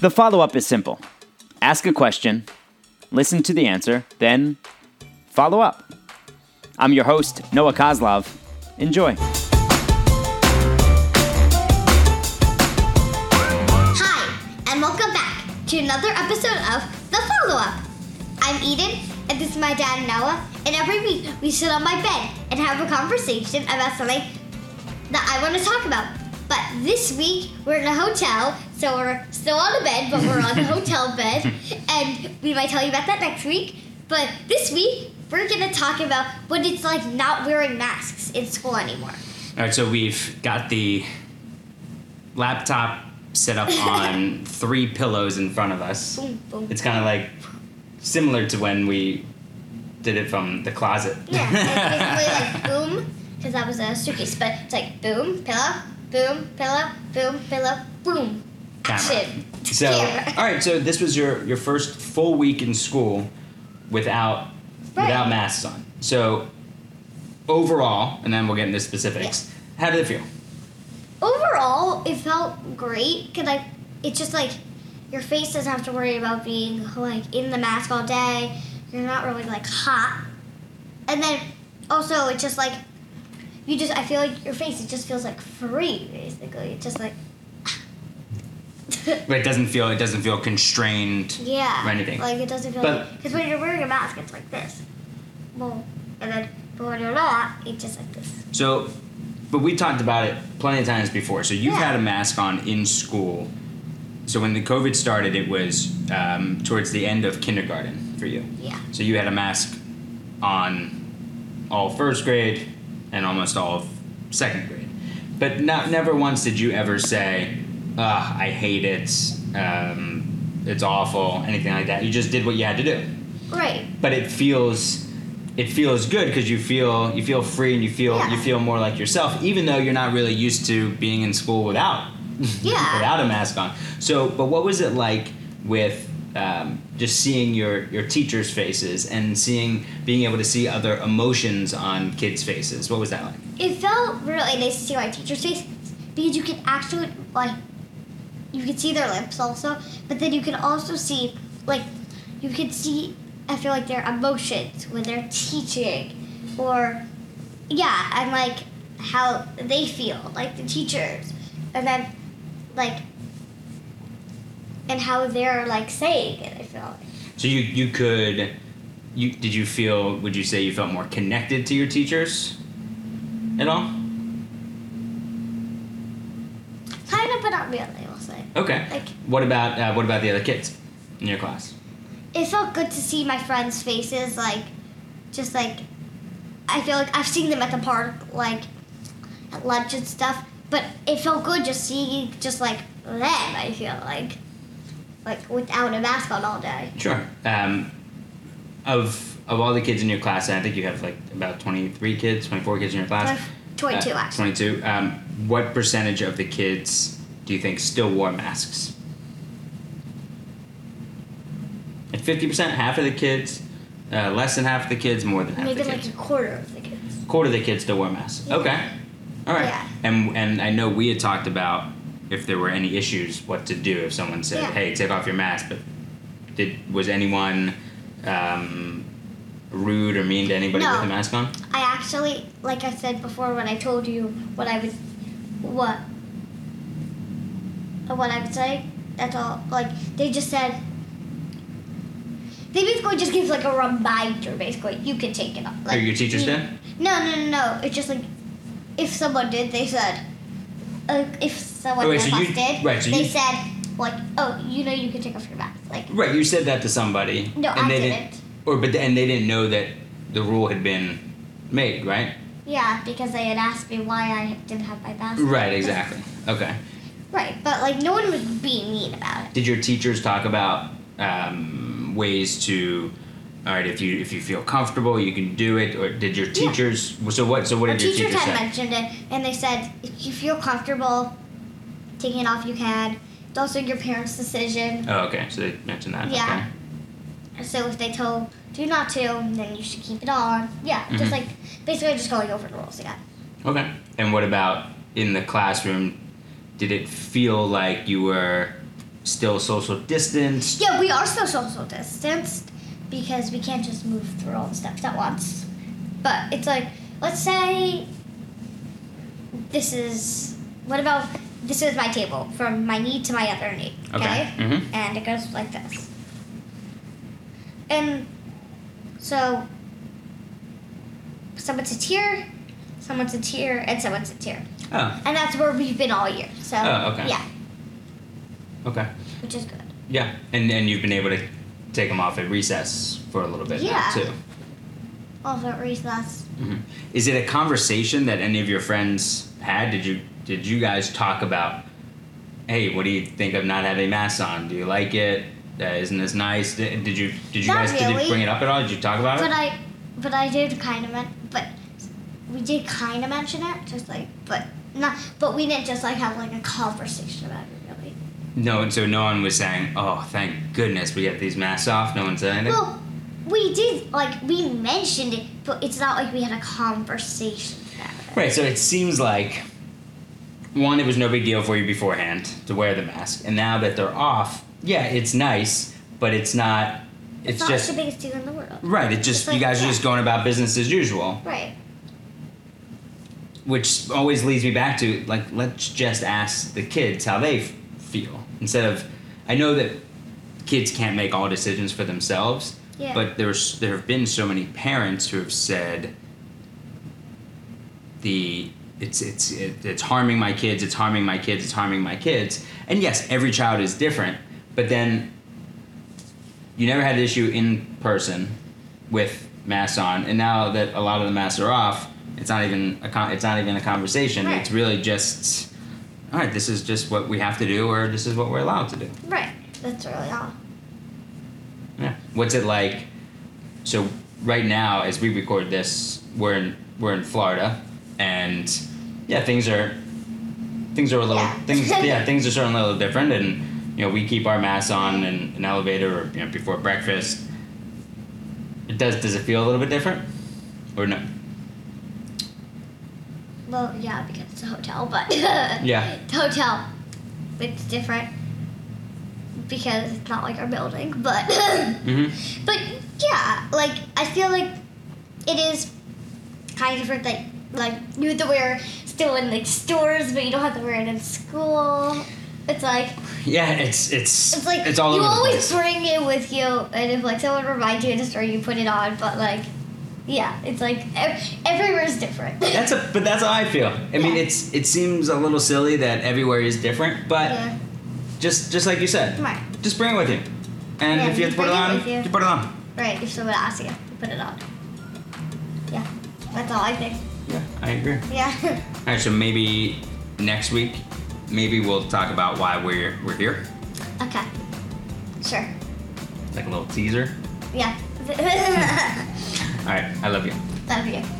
The follow up is simple ask a question, listen to the answer, then follow up. I'm your host, Noah Coslov. Enjoy. Hi, and welcome back to another episode of The Follow Up. I'm Eden, and this is my dad, Noah, and every week we sit on my bed and have a conversation about something that I want to talk about. But this week we're in a hotel, so we're still on the bed, but we're on the hotel bed, and we might tell you about that next week. But this week we're gonna talk about what it's like not wearing masks in school anymore. All right, so we've got the laptop set up on three pillows in front of us. Boom, boom. It's kind of like similar to when we did it from the closet. Yeah, it's basically like boom, because that was a suitcase, but it's like boom, pillow, boom, pillow, boom, pillow, boom. Camera. So, Camera. all right, so this was your your first full week in school without Right. without masks on. So, overall, and then we'll get into specifics. How did it feel? Overall, it felt great because like it's just like your face doesn't have to worry about being like in the mask all day. You're not really like hot, and then also it's just like you just I feel like your face it just feels like free basically. It's just like But it doesn't feel it doesn't feel constrained yeah, or anything. like it doesn't feel But- like because when you're wearing a mask it's like this, well, and then but when you're not it's just like this. So, but we talked about it plenty of times before. So you've Yeah. had a mask on in school. So when the COVID started, it was um, towards the end of kindergarten for you. Yeah. So you had a mask on all first grade and almost all of second grade. But not never once did you ever say, "Ugh, I hate it. Um, it's awful." Anything like that. You just did what you had to do Right. but it feels it feels good because you feel you feel free and you feel Yeah. you feel more like yourself even though you're not really used to being in school without Yeah. without a mask on so but what was it like with um, just seeing your your teachers faces and seeing being able to see other emotions on kids faces what was that like It felt really nice to see my teacher's face because you could actually like you could see their lips also, but then you could also see like you could see I feel like their emotions when they're teaching or yeah, and like how they feel, like the teachers. And then like and how they're like saying it, I feel like. so you you could you did you feel would you say you felt more connected to your teachers at all Kind of but not really, Say. okay Like what about uh, what about the other kids in your class it felt good to see my friends' faces, like, just like, I feel like I've seen them at the park, like, at lunch and stuff, but it felt good just seeing, just like, them, I feel like, like, without a mask on all day. Sure. Um, of of all the kids in your class, and I think you have like about twenty three kids, twenty four kids in your class. Twen- 22, actually. Twenty two. Um, what percentage of the kids do you think still wore masks? Fifty percent, half of the kids, uh, less than half of the kids, more than half Maybe the kids. Maybe like kids. a quarter of the kids. Quarter of the kids still wear masks. Yeah. Okay. All right. Yeah. And and I know we had talked about if there were any issues, what to do if someone said, Yeah. "Hey, take off your mask." But did was anyone um, rude or mean to anybody No. with a mask on? I actually, like I said before when I told you what I was, what, what I would say, that's all, like, they just said, they basically just give like a reminder, basically, you can take it off. Like, Are your teachers you-? No, no, no, no, it's just like, if someone did, they said, uh, if someone Oh, wait, so you- did, right, so they you- said, like, oh, you know you can take off your mask. Like, Right. You said that to somebody. no, and I they didn't. Or but and they didn't know that the rule had been made, right? Yeah, because they had asked me why I didn't have my mask. Right. Exactly. Okay. Right, but like no one was being mean about it. Did your teachers talk about um, ways to? All right, if you if you feel comfortable, you can do it. Or did your Yeah. teachers? So what? So what Our did your teachers teachers had say? mentioned it, and they said if you feel comfortable taking it off, you can. It's also your parents' decision. Oh, okay. So they mentioned that. Yeah. So if they told you not to, then you should keep it on. Yeah, Mhm. just like basically just going over the rules again. Okay. Okay. And what about in the classroom? Did it feel like you were still social distanced? Yeah, we are still social distanced because we can't just move through all the steps at once. But it's like, let's say this is what about this is my table from my knee to my other knee. Okay, mhm. And it goes like this. And so someone sits here, someone sits here, and someone sits here. Oh, And that's where we've been all year. So Oh, okay. yeah, okay. which is good. Yeah, and and you've been able to take them off at recess for a little bit now, Yeah. too. Also at recess. Mhm. Is it a conversation that any of your friends had? Did you did you guys talk about? Hey, what do you think of not having masks on? Do you like it? Uh, isn't this nice? Did, did you did you Not guys did you really. bring it up at all? Did you talk about But it? I, but I did kind of, men- but we did kind of mention it, just like, but not, but we didn't just like have like a conversation about it really. No, and so no one was saying, "Oh, thank goodness we get these masks off." No one said anything. Well, we did like we mentioned it, but it's not like we had a conversation about it. Right, so it seems like one, it was no big deal for you beforehand to wear the mask, and now that they're off, yeah, it's nice, but it's not. It's, It's, not just the biggest deal in the world. right. It just like, you guys are just going about business as usual, Right. Which always leads me back to like let's just ask the kids how they f- feel instead of. I know that kids can't make all decisions for themselves, Yeah. but there's there have been so many parents who have said the it's it's it, it's harming my kids it's harming my kids it's harming my kids and yes every child is different but then you never had an issue in person with masks on and now that a lot of the masks are off it's not even a con- it's not even a conversation Right. it's really just all right this is just what we have to do or this is what we're allowed to do Right. That's really all. yeah. What's it like? So right now, as we record this, we're in we're in Florida, and yeah, things are things are a little Yeah. things yeah things are certainly a little different, and you know we keep our masks on in an elevator or you know before breakfast. It does does it feel a little bit different, or no? Well, yeah, because it's a hotel, but Yeah. the hotel, it's different because it's not like our building, but Mm-hmm. but yeah, like I feel like it is kind of different. Like like you have to wear still in like stores, but you don't have to wear it in school. It's like Yeah, it's it's it's like it's all you always bring it with you, and if like someone reminds you in the store, you put it on. But like, yeah, it's like ev- everywhere's different. That's a but that's how I feel. I mean, it's it seems a little silly that everywhere is different, but. yeah. Just just like you said. Right. Just bring it with you. And Yeah, if you have to put it on, you. you put it on. Right, if someone asks you, put it on. Yeah, that's all I think. Yeah, I agree. Yeah. Alright, so maybe next week, maybe we'll talk about why we're we're here. okay. Sure. Like a little teaser. Yeah. Alright, I love you. Love you.